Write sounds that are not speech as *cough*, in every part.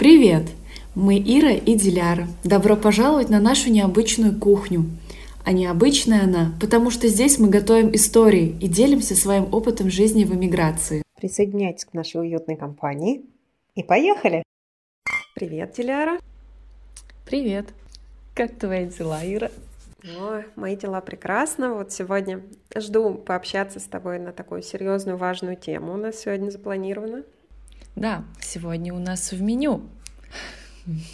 Привет! Мы Ира и Диляра. Добро пожаловать на нашу необычную кухню. А необычная она, потому что здесь мы готовим истории и делимся своим опытом жизни в эмиграции. Присоединяйтесь к нашей уютной компании. И поехали! Привет, Диляра! Привет! Как твои дела, Ира? Ой, мои дела прекрасно. Вот сегодня жду пообщаться с тобой на такую серьезную, важную тему. У нас сегодня запланировано. Да, сегодня у нас в меню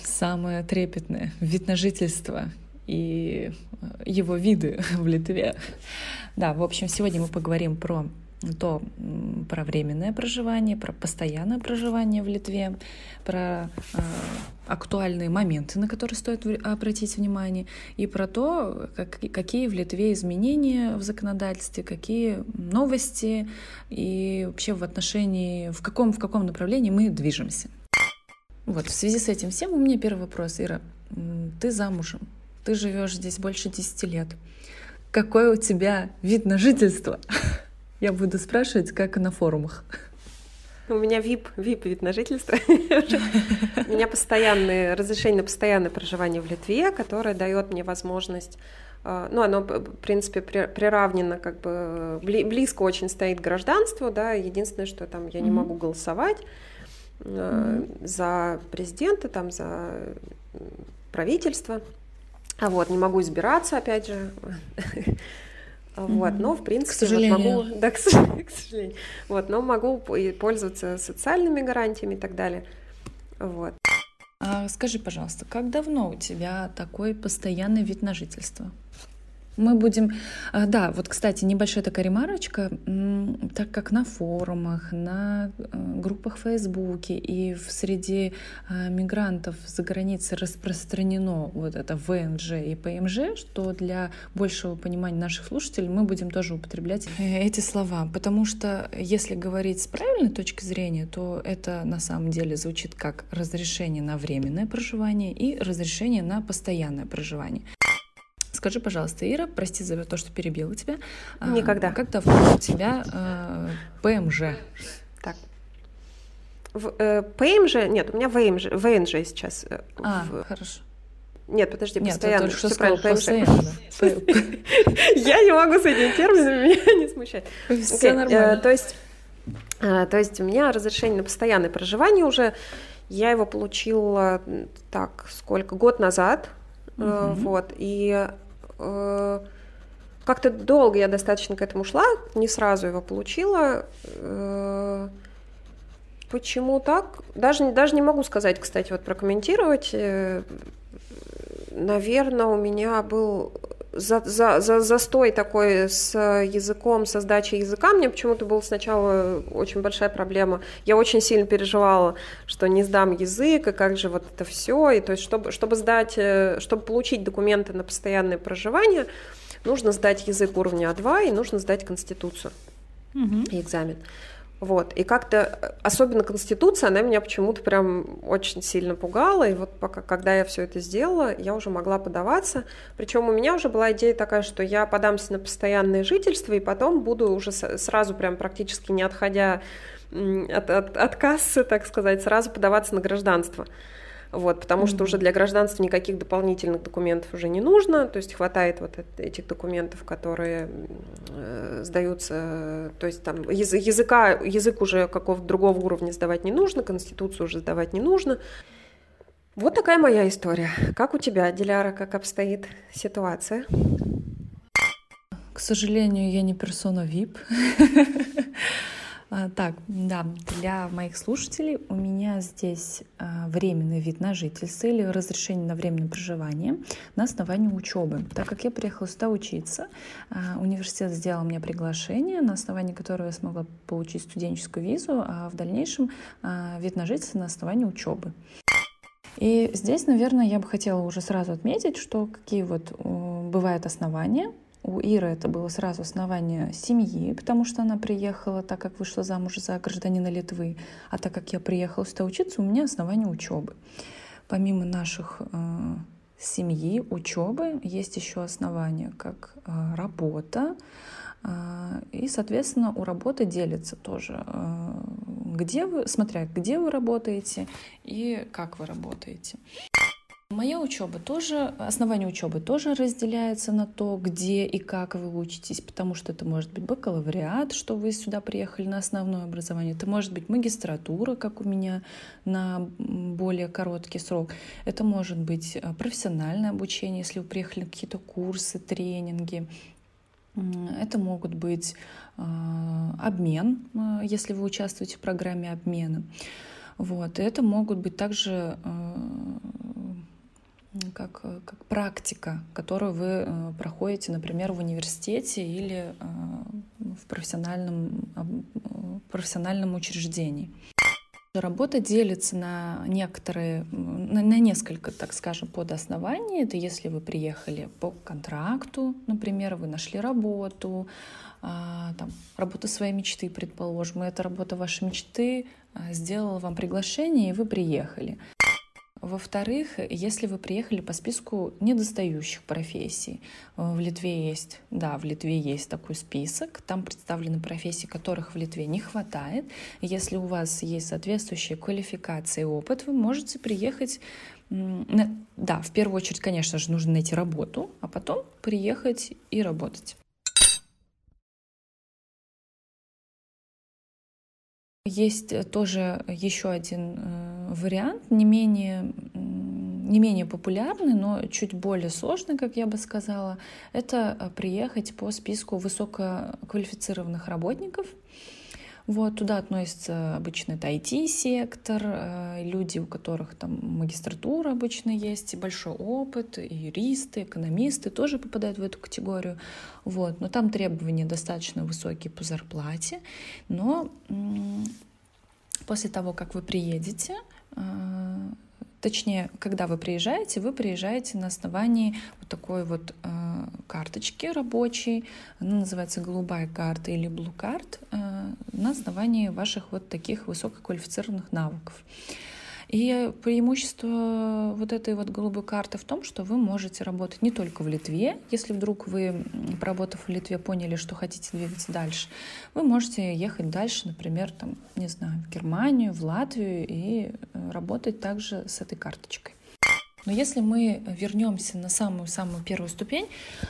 самое трепетное вид на жительство и его виды *laughs* в Литве. Да, в общем, сегодня мы поговорим про то про временное проживание, про постоянное проживание в Литве, про э, актуальные моменты, на которые стоит обратить внимание, и про то, как, какие в Литве изменения в законодательстве, какие новости и вообще в отношении, в каком, в каком направлении мы движемся. Вот, в связи с этим всем у меня первый вопрос, Ира. Ты замужем, ты живешь здесь больше 10 лет. Какой у тебя вид на жительство? Я буду спрашивать, как на форумах. У меня VIP, VIP вид на жительство. *laughs* У меня постоянное разрешение на постоянное проживание в Литве, которое дает мне возможность э, ну, оно, в принципе, приравнено, как бы близко очень стоит к гражданству, да, единственное, что там я не могу голосовать mm-hmm. за президента, там, за правительство, а вот, не могу избираться, опять же, *laughs* Вот, но в принципе, к сожалению. Вот могу, *laughs* да, к, к сожалению, вот, но могу пользоваться социальными гарантиями и так далее. Вот. А скажи, пожалуйста, как давно у тебя такой постоянный вид на жительство? Мы будем... А, да, вот, кстати, небольшая такая ремарочка. Так как на форумах, на э, группах в Фейсбуке и в среди а, мигрантов за границей распространено вот это ВНЖ и ПМЖ, что для большего понимания наших слушателей мы будем тоже употреблять э, *laughs* эти слова. Потому что если говорить с правильной точки зрения, то это на самом деле звучит как разрешение на временное проживание и разрешение на постоянное проживание. Скажи, пожалуйста, Ира, прости за то, что перебила тебя. А, Никогда. Как давно у тебя э, ПМЖ? Так. В, э, ПМЖ? Нет, у меня ВМЖ, ВНЖ сейчас. Э, а, в... хорошо. Нет, подожди, Нет, постоянно. Нет, что сказал, постоянно. *laughs* *laughs* Я не могу с этими терминами, *laughs* меня не смущать. Все нормально. То есть, то есть у меня разрешение на постоянное проживание уже, я его получила так, сколько, год назад, вот, и Э, как-то долго я достаточно к этому шла, не сразу его получила. Э, почему так? Даже, даже не могу сказать, кстати, вот прокомментировать. Э, Наверное, у меня был за, за, за, застой такой с языком, со сдачей языка. Мне почему-то была сначала очень большая проблема. Я очень сильно переживала, что не сдам язык, и как же вот это все. И то есть, чтобы, чтобы сдать, э, чтобы получить документы на постоянное проживание, нужно сдать язык уровня А2 и нужно сдать конституцию угу. и экзамен. Вот. И как-то, э, особенно Конституция, она меня почему-то прям очень сильно пугала. И вот пока, когда я все это сделала, я уже могла подаваться. Причем у меня уже была идея такая, что я подамся на постоянное жительство, и потом буду уже сразу прям практически не отходя от, от, от кассы, так сказать, сразу подаваться на гражданство вот, потому mm-hmm. что уже для гражданства никаких дополнительных документов уже не нужно, то есть хватает вот этих документов, которые э, сдаются, то есть там язык, языка, язык уже какого-то другого уровня сдавать не нужно, конституцию уже сдавать не нужно. Вот такая моя история. Как у тебя, Диляра, как обстоит ситуация? К сожалению, я не персона VIP. *laughs* А, так, да, для моих слушателей у меня здесь а, временный вид на жительство или разрешение на временное проживание на основании учебы. Так как я приехала сюда учиться, а, университет сделал мне приглашение, на основании которого я смогла получить студенческую визу, а в дальнейшем вид на жительство на основании учебы. И здесь, наверное, я бы хотела уже сразу отметить, что какие вот бывают основания у Иры это было сразу основание семьи, потому что она приехала, так как вышла замуж за гражданина Литвы, а так как я приехала сюда учиться, у меня основание учебы. Помимо наших э, семьи, учебы есть еще основания, как а, работа, а, и, соответственно, у работы делится тоже, а, где вы, смотря где вы работаете и как вы работаете. Моя учеба тоже, основание учебы тоже разделяется на то, где и как вы учитесь, потому что это может быть бакалавриат, что вы сюда приехали на основное образование, это может быть магистратура, как у меня, на более короткий срок, это может быть э, профессиональное обучение, если вы приехали на какие-то курсы, тренинги, это могут быть э, обмен, э, если вы участвуете в программе обмена. Вот. Это могут быть также как, э, как практика, которую вы э, проходите, например, в университете или э, в профессиональном, профессиональном учреждении. Работа делится на некоторые, на, на несколько, так скажем, подоснований. Это если вы приехали по контракту, например, вы нашли работу, а, там, работу своей мечты, предположим, и эта работа вашей мечты сделала вам приглашение, и вы приехали. Во-вторых, если вы приехали по списку недостающих профессий, э, в Литве есть, да, в Литве есть такой список, там представлены профессии, которых в Литве не хватает. Если у вас есть соответствующие квалификации и опыт, вы можете приехать да, в первую очередь, конечно же, нужно найти работу, а потом приехать и работать. Есть э, тоже еще один э, вариант, не менее, не менее популярный, но чуть более сложный, как я бы сказала, это э, приехать по списку высококвалифицированных работников – вот, туда относятся обычно это IT-сектор, э, люди, у которых там магистратура обычно есть, большой опыт, юристы, экономисты тоже попадают в эту категорию. Вот, но там требования достаточно высокие по зарплате, но после того, как вы приедете, Точнее, когда вы приезжаете, вы приезжаете на основании вот такой вот э, карточки рабочей, она называется голубая карта или blue card, э, на основании ваших вот таких высококвалифицированных навыков. И преимущество вот этой вот голубой карты в том, что вы можете работать не только в Литве, если вдруг вы, поработав в Литве, поняли, что хотите двигаться дальше, вы можете ехать дальше, например, там, не знаю, в Германию, в Латвию и э, работать также с этой карточкой. Но если мы вернемся на самую-самую первую ступень,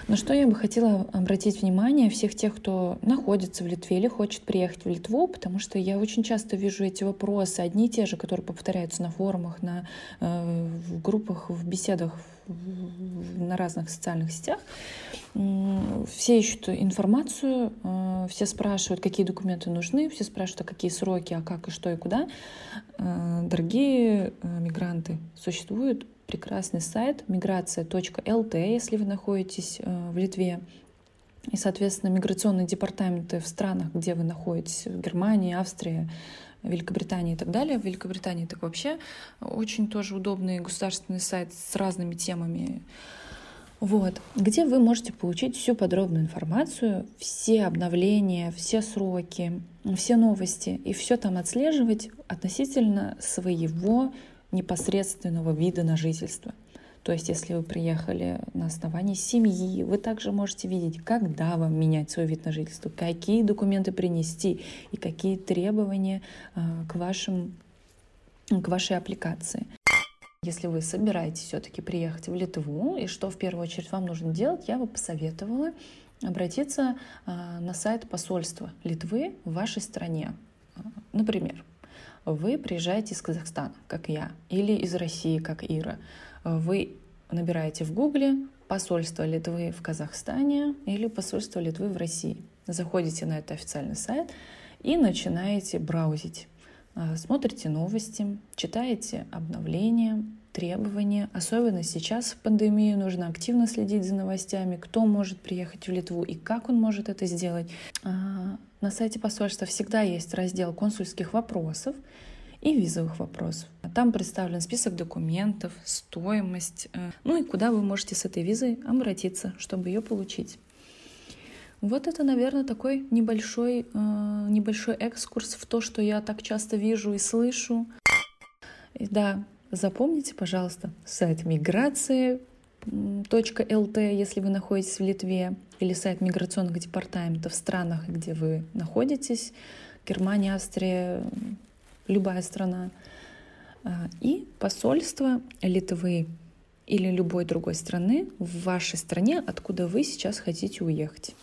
на что я бы хотела обратить внимание всех тех, кто находится в Литве или хочет приехать в Литву, потому что я очень часто вижу эти вопросы, одни и те же, которые повторяются на форумах, на, э, в группах, в беседах, на разных социальных сетях. Все ищут информацию, э, все спрашивают, какие документы нужны, все спрашивают, а какие сроки, а как и что и куда. Э, дорогие мигранты, существует прекрасный сайт миграция.лт, если вы находитесь э, в Литве. И, соответственно, миграционные департаменты в странах, где вы находитесь, в Германии, Австрии, Великобритании и так далее. В Великобритании так вообще очень тоже удобный государственный сайт с разными темами. Вот, где вы можете получить всю подробную информацию, все обновления, все сроки, все новости, и все там отслеживать относительно своего непосредственного вида на жительство. То есть, если вы приехали на основании семьи, вы также можете видеть, когда вам менять свой вид на жительство, какие документы принести и какие требования а, к, вашим, к вашей аппликации. Если вы собираетесь все-таки приехать в Литву, и что в первую очередь вам нужно делать, я бы посоветовала обратиться а, на сайт посольства Литвы в вашей стране. Например, вы приезжаете из Казахстана, как я, или из России, как Ира. Вы набираете в Гугле посольство Литвы в Казахстане или посольство Литвы в России. Заходите на этот официальный сайт и начинаете браузить. А, смотрите новости, читаете обновления, требования. Особенно сейчас в пандемию нужно активно следить за новостями, кто может приехать в Литву и как он может это сделать. На сайте посольства всегда есть раздел консульских вопросов и визовых вопросов. Там представлен список документов, стоимость, э, ну и куда вы можете с этой визой обратиться, чтобы ее получить. Вот это, наверное, такой небольшой, э, небольшой экскурс в то, что я так часто вижу и слышу. И да, запомните, пожалуйста, сайт миграции .lt, если вы находитесь в Литве, или сайт миграционных департаментов в странах, где вы находитесь, Германия, Австрия, любая страна, а, и посольство Литвы или любой другой страны в вашей стране, откуда вы сейчас хотите уехать.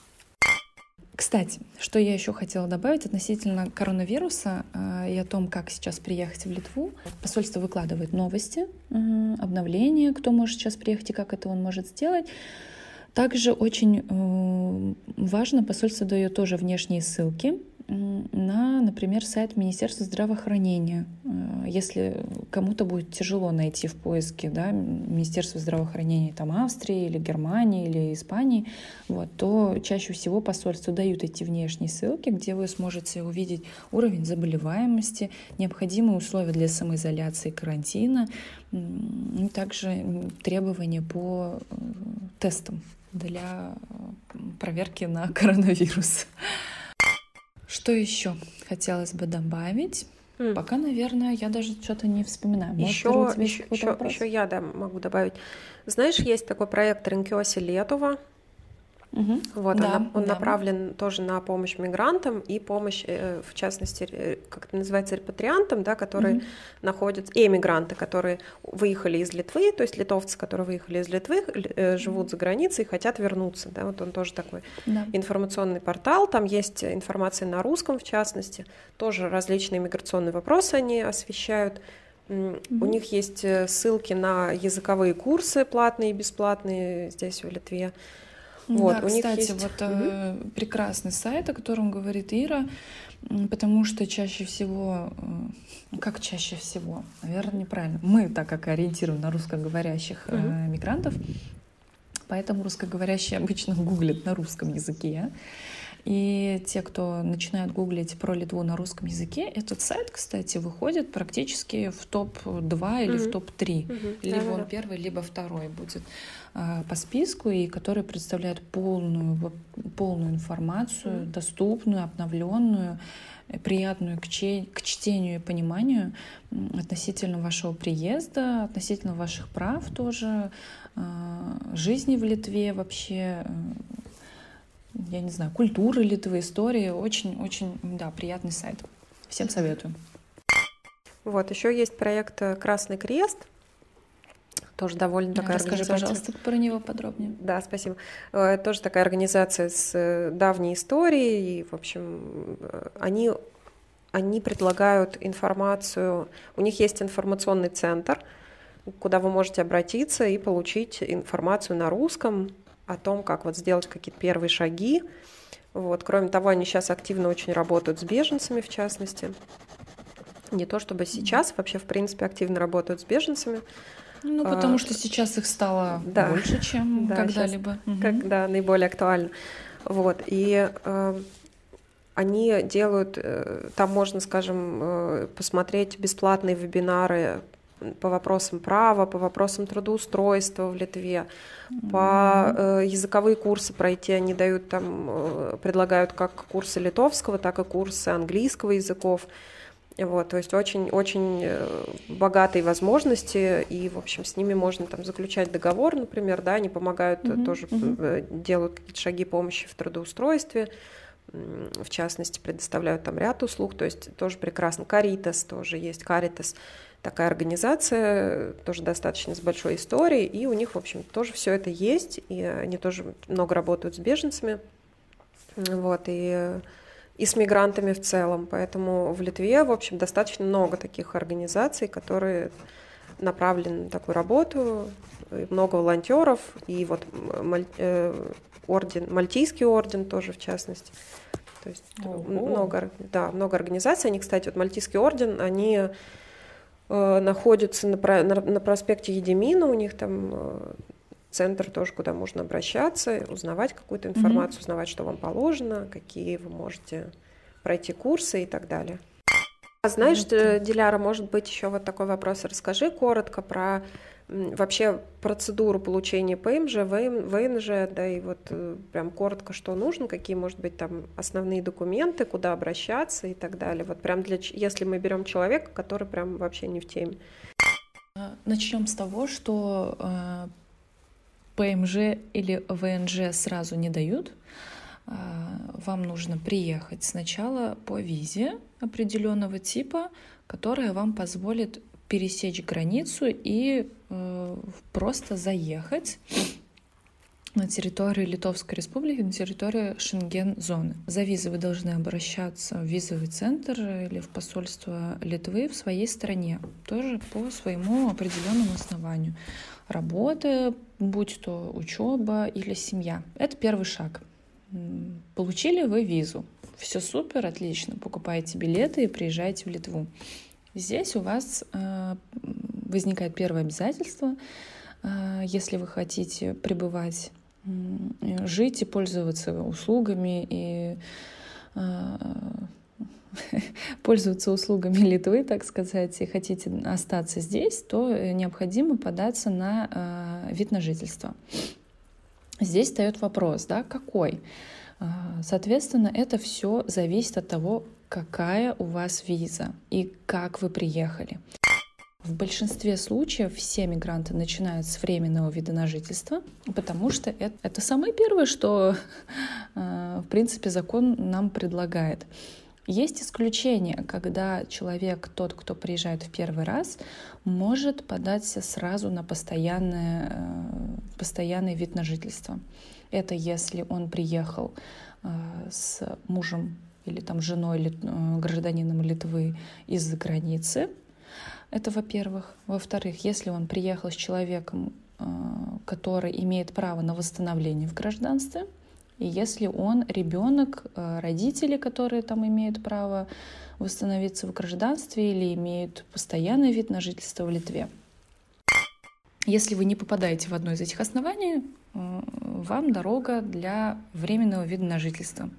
Кстати, что я еще хотела добавить относительно коронавируса э, и о том, как сейчас приехать в Литву. Посольство выкладывает новости, обновления, кто может сейчас приехать и как это он может сделать. Также очень э, важно, посольство дает тоже внешние ссылки на, например, сайт Министерства здравоохранения. Э, если кому-то будет тяжело найти в поиске да, Министерство здравоохранения там, Австрии или Германии или Испании, вот, то чаще всего посольства дают эти внешние ссылки, где вы сможете увидеть уровень заболеваемости, необходимые условия для самоизоляции карантина, и также требования по э, тестам для э, проверки на *laughs* коронавирус. Что еще хотелось бы добавить? Mm. Пока, наверное, я даже что-то не вспоминаю. Может, еще, еще, еще, еще я да, могу добавить. Знаешь, есть такой проект Ренкиоси Летова. Угу. Вот, да, он, он да. направлен тоже на помощь мигрантам и помощь, э, в частности, как это называется, репатриантам, да, которые угу. находятся, эмигранты, которые выехали из Литвы, то есть литовцы, которые выехали из Литвы, э, живут за границей и хотят вернуться. Да, вот он тоже такой да. информационный портал, там есть информация на русском, в частности, тоже различные миграционные вопросы они освещают. Mm-hmm. У них есть э, ссылки на языковые курсы платные и бесплатные здесь в Литве. Вот, да, у кстати, них есть... вот угу. прекрасный сайт, о котором говорит Ира, потому что чаще всего, э, как чаще всего, наверное, неправильно, мы так как ориентируем на русскоговорящих угу. мигрантов, поэтому русскоговорящие обычно гуглят на русском языке. И те, кто начинают гуглить про Литву на русском языке, этот сайт, кстати, выходит практически в топ-2 или mm-hmm. в топ-3. Mm-hmm. Либо да, он да. первый, либо второй будет э, по списку, и который представляет полную, полную информацию, mm-hmm. доступную, обновленную, приятную к, чей, к чтению и пониманию относительно вашего приезда, относительно ваших прав тоже, э, жизни в Литве вообще, э, я не знаю, культуры Литвы, истории. Очень-очень, да, приятный сайт. Всем советую. Вот, еще есть проект э, «Красный крест», тоже довольно такая Расскажи, организация. пожалуйста, про него подробнее. Да, спасибо. Это тоже такая организация с э, давней историей, и, в общем, э, они, они предлагают информацию, у них есть информационный центр, куда вы можете обратиться и получить информацию на русском, о том, как вот сделать какие-то первые шаги. Вот. Кроме того, они сейчас активно очень работают с беженцами, в частности. Не то чтобы сейчас, вообще, в принципе, активно работают с беженцами. Ну, потому а, что сейчас их стало да, больше, чем *laughs* да, когда-либо. Угу. Как, да, наиболее актуально. Вот. И э, они делают, э, там можно, скажем, э, посмотреть бесплатные вебинары по вопросам права, по вопросам трудоустройства в Литве, mm-hmm. по э, языковые курсы пройти. Они дают там, э, предлагают как курсы литовского, так и курсы английского языков. Вот, то есть очень-очень э, богатые возможности, и, в общем, с ними можно там заключать договор, например, да, они помогают mm-hmm. тоже, mm-hmm. делают какие-то шаги помощи в трудоустройстве, в частности, предоставляют там ряд услуг, то есть тоже прекрасно. Каритас тоже есть, Каритас такая организация, тоже достаточно с большой историей, и у них, в общем, тоже все это есть, и они тоже много работают с беженцами, вот, и, и с мигрантами в целом, поэтому в Литве, в общем, достаточно много таких организаций, которые направлены на такую работу, много волонтеров, и вот маль, э, орден, Мальтийский орден тоже в частности. То есть Ого. много, да, много организаций. Они, кстати, вот Мальтийский орден, они находится на, на, на проспекте Едемина, у них там э, центр тоже, куда можно обращаться, узнавать какую-то информацию, mm-hmm. узнавать, что вам положено, какие вы можете пройти курсы и так далее. А знаешь, mm-hmm. Диляра, может быть, еще вот такой вопрос. Расскажи коротко про вообще процедуру получения ПМЖ, ВНЖ, да, и вот э, прям коротко, что нужно, какие, может быть, там основные документы, куда обращаться и так далее. Вот прям для, если мы берем человека, который прям вообще не в теме. Начнем с того, что э, ПМЖ или ВНЖ сразу не дают. А, вам нужно приехать сначала по визе определенного типа, которая вам позволит пересечь границу и э, просто заехать на территорию Литовской Республики, на территорию Шенген-зоны. За визой вы должны обращаться в визовый центр или в посольство Литвы в своей стране, тоже по своему определенному основанию. Работа, будь то учеба или семья. Это первый шаг. Получили вы визу. Все супер, отлично. Покупаете билеты и приезжаете в Литву. Здесь у вас э, возникает первое обязательство. Э, если вы хотите пребывать жить и пользоваться услугами и э, *laughs* пользоваться услугами Литвы, так сказать, и хотите остаться здесь, то необходимо податься на вид на жительство. Здесь встает вопрос, да, какой? Э, соответственно, это все зависит от того, какая у вас виза и как вы приехали. В большинстве случаев все мигранты начинают с временного вида на жительство, потому что это, это самое первое, что, э, *laughs* в принципе, закон нам предлагает. Есть исключения, когда человек, тот, кто приезжает в первый раз, может податься сразу на постоянное, э, постоянный вид на жительство. Это если он приехал э, с мужем или там женой гражданином Литвы из-за границы, это во-первых. Во-вторых, если он приехал с человеком, э, который имеет право на восстановление в гражданстве, и если он ребенок, э, родители, которые там имеют право восстановиться в гражданстве или имеют постоянный вид на жительство в Литве. Если вы не попадаете в одно из этих оснований, э, вам дорога для временного вида на жительство.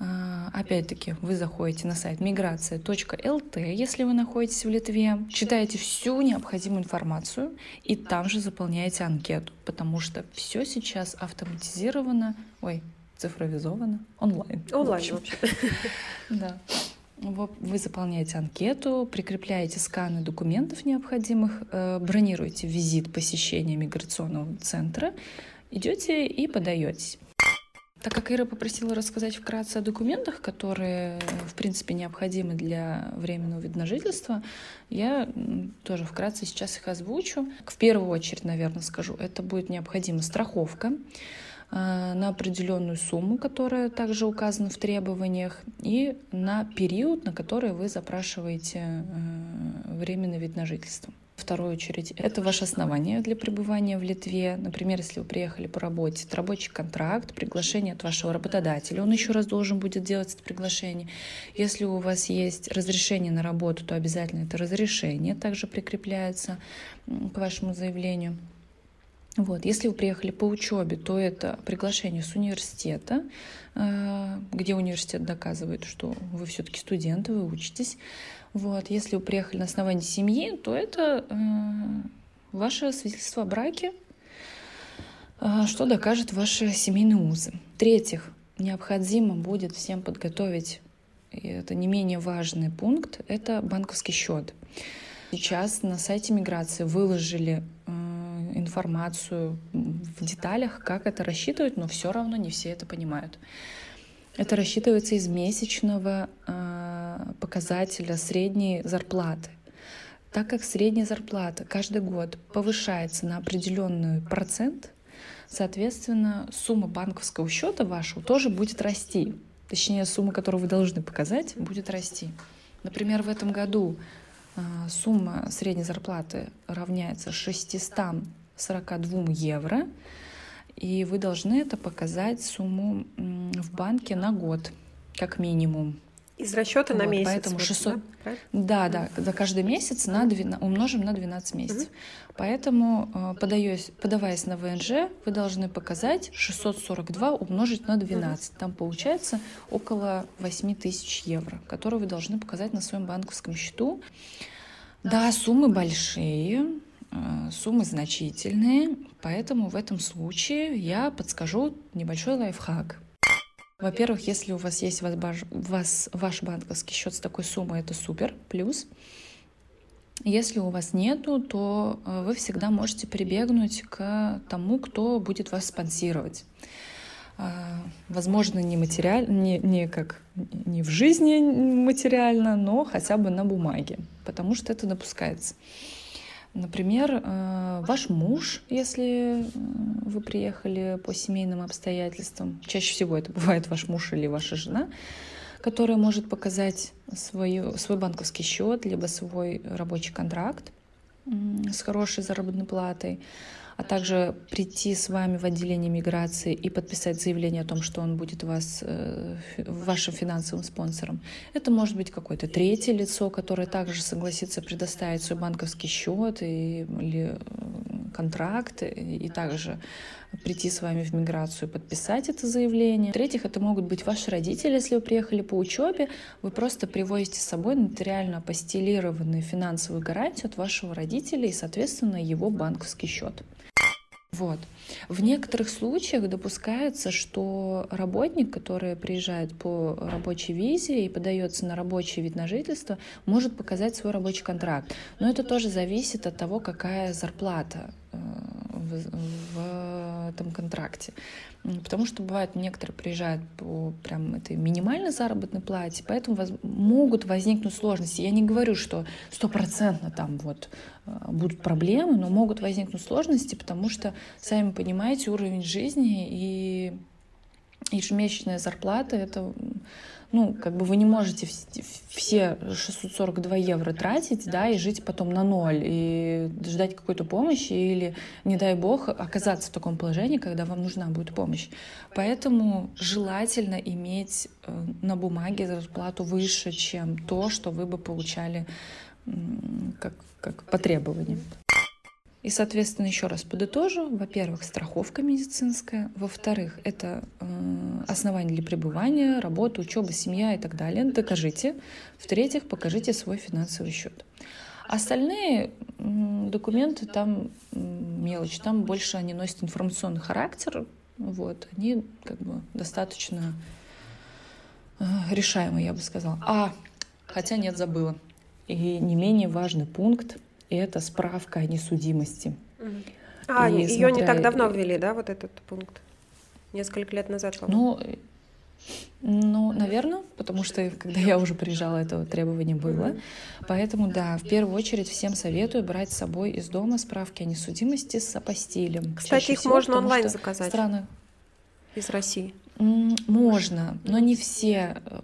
А, опять-таки, вы заходите на сайт миграция.лт, если вы находитесь в Литве, читаете всю необходимую информацию и там же заполняете анкету, потому что все сейчас автоматизировано, ой, цифровизовано, онлайн. Онлайн вообще. *laughs* Да. Вы заполняете анкету, прикрепляете сканы документов необходимых, э, бронируете визит посещения миграционного центра, идете и подаетесь. Так как Ира попросила рассказать вкратце о документах, которые, в принципе, необходимы для временного вида на жительство, я тоже вкратце сейчас их озвучу. В первую очередь, наверное, скажу, это будет необходима страховка э, на определенную сумму, которая также указана в требованиях, и на период, на который вы запрашиваете э, временный вид на жительство вторую очередь, это ваше основание для пребывания в Литве. Например, если вы приехали по работе, это рабочий контракт, приглашение от вашего работодателя. Он еще раз должен будет делать это приглашение. Если у вас есть разрешение на работу, то обязательно это разрешение также прикрепляется к вашему заявлению. Вот. Если вы приехали по учебе, то это приглашение с университета, э, где университет доказывает, что вы все-таки студенты, вы учитесь. Вот. Если вы приехали на основании семьи, то это э, ваше свидетельство о браке, э, что докажет ваши семейные узы. В-третьих, необходимо будет всем подготовить, и это не менее важный пункт, это банковский счет. Сейчас на сайте миграции выложили э, информацию в деталях, как это рассчитывать, но все равно не все это понимают. Это рассчитывается из месячного э, показателя средней зарплаты. Так как средняя зарплата каждый год повышается на определенный процент, соответственно, сумма банковского счета вашего тоже будет расти. Точнее, сумма, которую вы должны показать, будет расти. Например, в этом году э, сумма средней зарплаты равняется 642 евро, и вы должны это показать сумму в банке на год, как минимум. Из расчета вот, на месяц. Поэтому 600... Да, да, за каждый месяц на 12, умножим на 12 месяцев. Угу. Поэтому, э, подаясь, подаваясь на ВНЖ, вы должны показать 642 умножить на 12. Угу. Там получается около 8 тысяч евро, которые вы должны показать на своем банковском счету. Да, суммы большие, Э, суммы значительные, поэтому в этом случае я подскажу небольшой лайфхак. Во-первых, если у вас есть ваш, вас, ваш банковский счет с такой суммой, это супер, плюс. Если у вас нету, то э, вы всегда можете прибегнуть к тому, кто будет вас спонсировать. А, возможно, не материально, не, не как не в жизни материально, но хотя бы на бумаге, потому что это допускается. Например, э, ваш муж, если вы приехали по семейным обстоятельствам, чаще всего это *laughs* бывает ваш муж или ваша жена, которая может показать свою, свой банковский счет, либо свой рабочий контракт с хорошей заработной платой, а также прийти с вами в отделение миграции и подписать заявление о том, что он будет вас, э, вашим финансовым спонсором. Это может быть какое-то третье лицо, которое также согласится предоставить свой банковский счет или э, контракт, и также прийти с вами в миграцию, подписать это заявление. В-третьих, это могут быть ваши родители, если вы приехали по учебе, вы просто привозите с собой нотариально апостелированную финансовую гарантию от вашего родителя и, соответственно, его банковский счет. Вот. В некоторых случаях допускается, что работник, который приезжает по рабочей визе и подается на рабочий вид на жительство, может показать свой рабочий контракт. Но это тоже зависит от того, какая зарплата э, в, в этом контракте. Потому что бывает, некоторые приезжают по прям этой минимальной заработной плате, поэтому воз, могут возникнуть сложности. Я не говорю, что стопроцентно там вот э, будут проблемы, но могут возникнуть сложности, потому что, сами понимаете, уровень жизни и ежемесячная зарплата — это ну, как бы вы не можете все 642 евро тратить, да, и жить потом на ноль, и ждать какой-то помощи, или, не дай бог, оказаться в таком положении, когда вам нужна будет помощь. Поэтому желательно иметь э, на бумаге зарплату выше, чем то, что вы бы получали как, как по требованию. И, соответственно, еще раз подытожу. Во-первых, страховка медицинская. Во-вторых, это э, основание для пребывания, работа, учеба, семья и так далее. Докажите. В-третьих, покажите свой финансовый счет. Остальные документы там мелочь, там больше они носят информационный характер, вот, они как бы достаточно э, решаемые, я бы сказала. А, хотя нет, забыла. И не менее важный пункт это справка о несудимости. А, и ее смотря... не так давно ввели, да, вот этот пункт? Несколько лет назад, по-моему. Ну, ну, наверное, потому что когда я уже приезжала, это требование было. Поэтому, да, в первую очередь всем советую брать с собой из дома справки о несудимости с апостилем. Кстати, Чаще их всего, можно онлайн заказать. Страны... Из России. Можно, но не все э,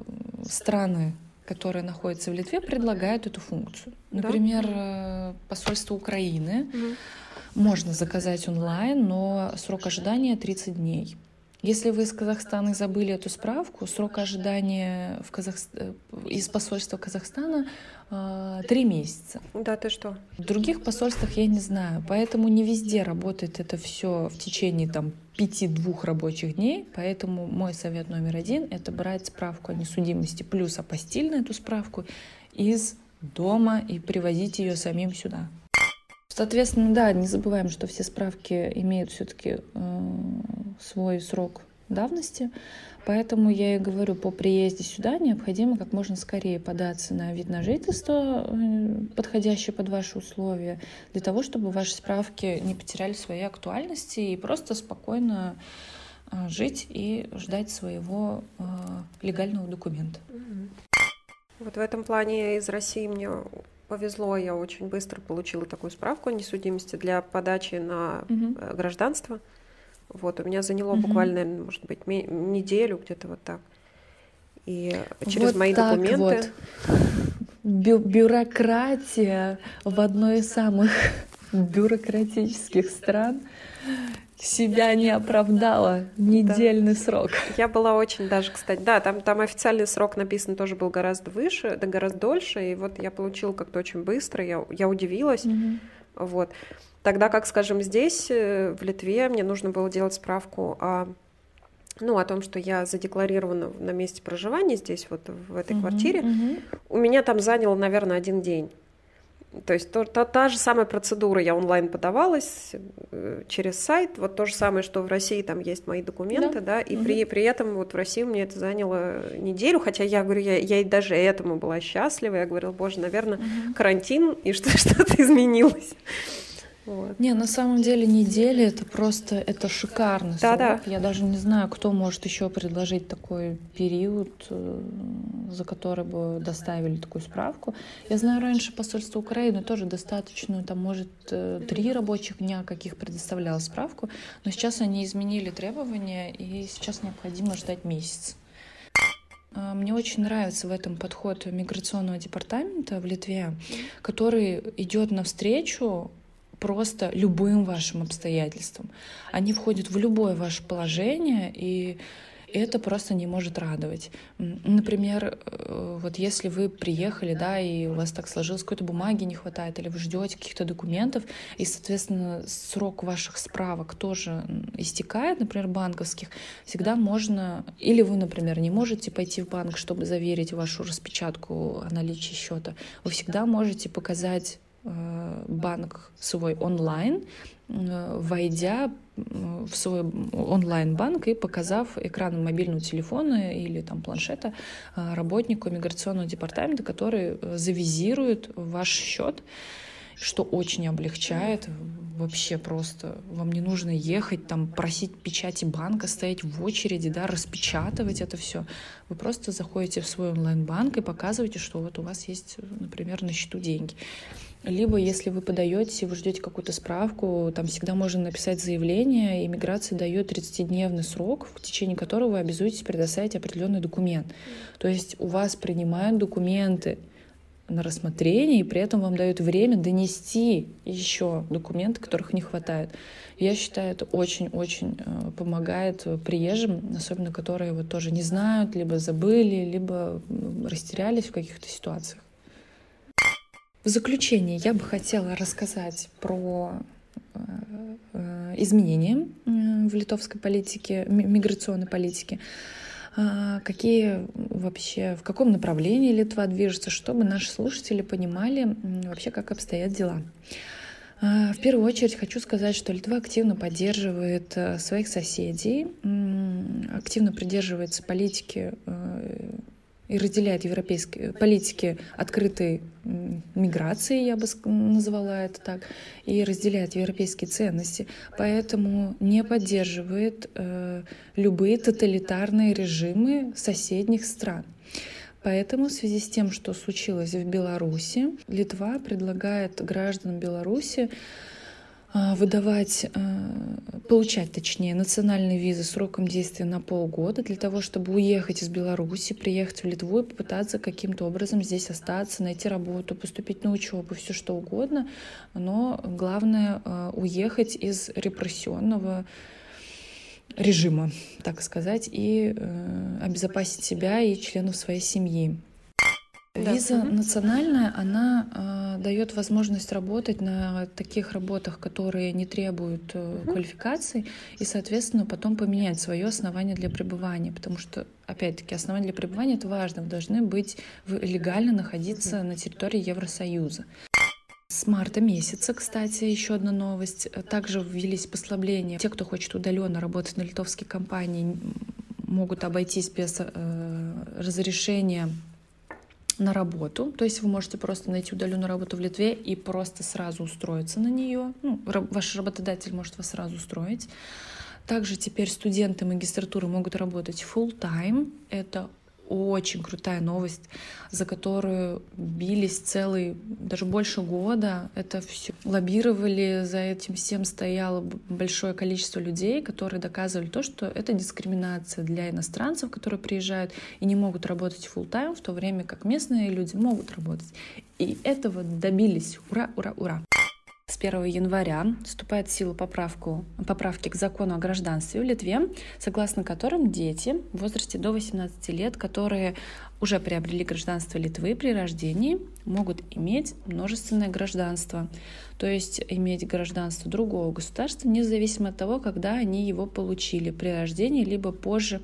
страны которые находятся в Литве, предлагают эту функцию. Например, да? Э, посольство Украины угу. можно заказать онлайн, но срок ожидания 30 дней. Если вы из Казахстана забыли эту справку, срок ожидания в Казах... Э, из посольства Казахстана э, три месяца. Да, ты что? В других посольствах я не знаю, поэтому не везде работает это все в течение там пяти-двух рабочих дней, поэтому мой совет номер один — это брать справку о несудимости плюс апостиль на эту справку из дома и привозить ее самим сюда. Соответственно, да, не забываем, что все справки имеют все-таки э, свой срок давности, поэтому я и говорю, по приезде сюда необходимо как можно скорее податься на вид на жительство, э, подходящее под ваши условия, для того, чтобы ваши справки не потеряли своей актуальности и просто спокойно э, жить и ждать своего э, легального документа. Вот в этом плане из России мне повезло, я очень быстро получила такую справку о несудимости для подачи на угу. гражданство. Вот, у меня заняло угу. буквально, может быть, неделю где-то вот так. И через вот мои документы. Вот. Бю бюрократия в одной из самых *laughs* бюрократических стран себя не оправдала недельный да. срок. Я была очень даже, кстати, да, там, там официальный срок написан тоже был гораздо выше, да, гораздо дольше, и вот я получила как-то очень быстро, я, я удивилась, mm-hmm. вот. Тогда как, скажем, здесь, э, в Литве, мне нужно было делать справку о ну, о том, что я задекларирована на месте проживания здесь, вот в этой mm-hmm, квартире, mm-hmm. у меня там заняло, наверное, один день. То есть то, та, та же самая процедура, я онлайн подавалась э, через сайт, вот то же самое, что в России там есть мои документы, да, да и угу. при, при этом вот в России мне это заняло неделю, хотя я говорю, я, я и даже этому была счастлива, я говорила, боже, наверное, угу. карантин, и что, *laughs* что-то изменилось. Вот. Не, на самом деле неделя это просто это шикарно. Да, да. Я даже не знаю, кто может еще предложить такой период, э, за который бы доставили такую справку. Я знаю, раньше посольство Украины тоже достаточно, там, может, э, три рабочих дня каких предоставляло справку, но сейчас они изменили требования, и сейчас необходимо ждать месяц. А, мне очень нравится в этом подход миграционного департамента в Литве, который идет навстречу просто любым вашим обстоятельствам. Они входят в любое ваше положение, и это просто не может радовать. Например, э, вот если вы приехали, да, и у вас так сложилось, какой-то бумаги не хватает, или вы ждете каких-то документов, и, соответственно, срок ваших справок тоже истекает, например, банковских, всегда можно, или вы, например, не можете пойти в банк, чтобы заверить вашу распечатку о наличии счета, вы всегда можете показать банк свой онлайн, э, войдя в свой онлайн-банк и показав экраном мобильного телефона или там планшета э, работнику миграционного департамента, который завизирует ваш счет, что очень облегчает вообще просто. Вам не нужно ехать, там, просить печати банка, стоять в очереди, да, распечатывать это все. Вы просто заходите в свой онлайн-банк и показываете, что вот у вас есть, например, на счету деньги. Либо, если вы подаете, вы ждете какую-то справку, там всегда можно написать заявление, и миграция дает 30-дневный срок, в течение которого вы обязуетесь предоставить определенный документ. То есть у вас принимают документы на рассмотрение, и при этом вам дают время донести еще документы, которых не хватает. Я считаю, это очень-очень э, помогает приезжим, особенно которые вот тоже не знают, либо забыли, либо растерялись в каких-то ситуациях. В заключение я бы хотела рассказать про э, э, изменения в литовской политике, миграционной политике, а, какие вообще, в каком направлении Литва движется, чтобы наши слушатели понимали вообще, как обстоят дела. А, в первую очередь хочу сказать, что Литва активно поддерживает э, своих соседей, активно придерживается политики и разделяет европейские политики открытой миграции, я бы назвала это так, и разделяет европейские ценности, поэтому не поддерживает э, любые тоталитарные режимы соседних стран. Поэтому в связи с тем, что случилось в Беларуси, Литва предлагает гражданам Беларуси выдавать, а, получать, точнее, национальные визы сроком действия на полгода для того, чтобы уехать из Беларуси, приехать в Литву и попытаться каким-то образом здесь остаться, найти работу, поступить на учебу, все что угодно. Но главное а, уехать из репрессионного режима, так сказать, и э, обезопасить себя и членов своей семьи. Да. Виза угу. национальная, она э, дает возможность работать на таких работах, которые не требуют э, угу. квалификации, и, соответственно, потом поменять свое основание для пребывания, потому что, опять-таки, основание для пребывания это важно, вы должны быть вы легально находиться угу. на территории Евросоюза. С марта месяца, кстати, еще одна новость. Также ввелись послабления. Те, кто хочет удаленно работать на литовские компании, могут обойтись без э, разрешения на работу. То есть вы можете просто найти удаленную работу в Литве и просто сразу устроиться на нее. Ну, ваш работодатель может вас сразу устроить. Также теперь студенты магистратуры могут работать full time. Это очень крутая новость, за которую бились целый, даже больше года. Это все лоббировали, за этим всем стояло большое количество людей, которые доказывали то, что это дискриминация для иностранцев, которые приезжают и не могут работать full time, в то время как местные люди могут работать. И этого добились. Ура, ура, ура! С 1 января вступает в силу поправку, поправки к закону о гражданстве в Литве, согласно которым дети в возрасте до 18 лет, которые уже приобрели гражданство Литвы при рождении, могут иметь множественное гражданство, то есть иметь гражданство другого государства, независимо от того, когда они его получили при рождении, либо позже.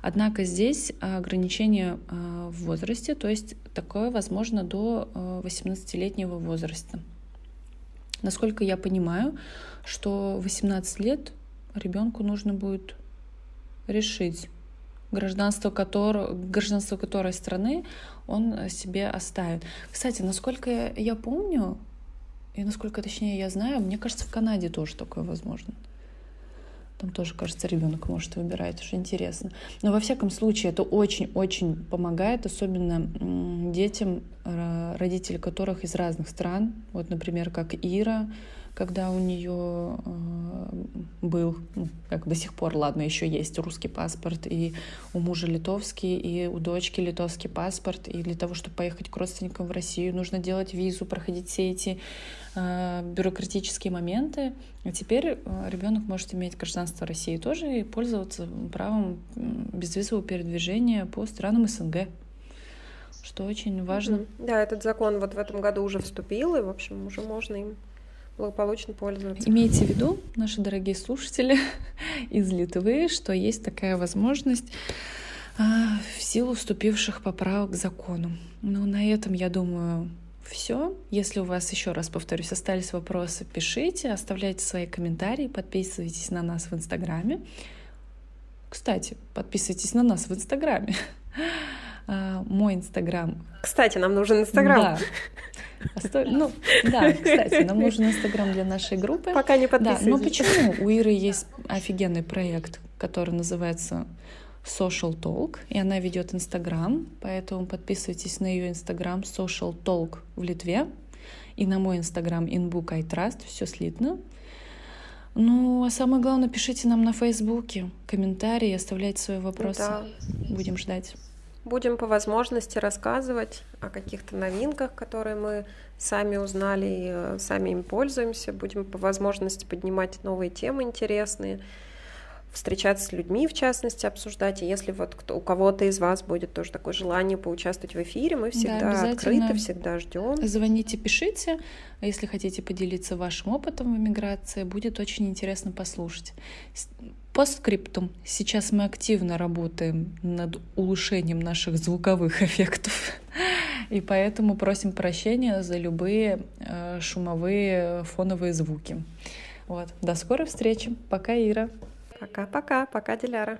Однако здесь ограничение а, в возрасте, то есть такое возможно до 18-летнего а, возраста. Насколько я понимаю, что 18 лет ребенку нужно будет решить, гражданство, которого, гражданство которой страны он себе оставит. Кстати, насколько я помню, и насколько точнее я знаю, мне кажется, в Канаде тоже такое возможно. Там тоже, кажется, ребенок может выбирать, уже интересно. Но во всяком случае это очень-очень помогает, особенно детям, родители которых из разных стран. Вот, например, как Ира, когда у нее э, был, ну, как до сих пор, ладно, еще есть русский паспорт, и у мужа литовский, и у дочки литовский паспорт, и для того, чтобы поехать к родственникам в Россию, нужно делать визу, проходить все эти бюрократические моменты. А теперь э, ребенок может иметь гражданство России тоже и пользоваться правом безвизового передвижения по странам СНГ что очень важно. Да, этот закон вот в этом году уже вступил, и, в общем, уже можно им благополучно пользоваться. Имейте в виду, наши дорогие слушатели *laughs* из Литвы, что есть такая возможность а, в силу вступивших поправок к закону. Ну, на этом, я думаю, все. Если у вас, еще раз повторюсь, остались вопросы, пишите, оставляйте свои комментарии, подписывайтесь на нас в Инстаграме. Кстати, подписывайтесь на нас в Инстаграме. *laughs* А, мой Инстаграм. Кстати, нам нужен Инстаграм. Да. Ну, да, кстати, нам нужен Инстаграм для нашей группы. Пока не подписывайтесь. Да, но почему? У Иры есть офигенный проект, который называется Social Talk, и она ведет Инстаграм, поэтому подписывайтесь на ее Инстаграм Social Talk в Литве и на мой Инстаграм InBook I Trust, все слитно. Ну, а самое главное, пишите нам на Фейсбуке комментарии, оставляйте свои вопросы. Да. Будем ждать. Будем по возможности рассказывать о каких-то новинках, которые мы сами узнали и э, сами им пользуемся. Будем по возможности поднимать новые темы интересные, встречаться с людьми, в частности, обсуждать. И если вот кто, у кого-то из вас будет тоже такое желание поучаствовать в эфире, мы всегда да, открыты, всегда ждем. Звоните, пишите. Если хотите поделиться вашим опытом в эмиграции, будет очень интересно послушать. По скриптум. Сейчас мы активно работаем над улучшением наших звуковых *laughs* эффектов. И поэтому просим прощения за любые э, шумовые фоновые звуки. Вот. До скорой встречи. Пока, Ира. Пока-пока. Пока, Диляра.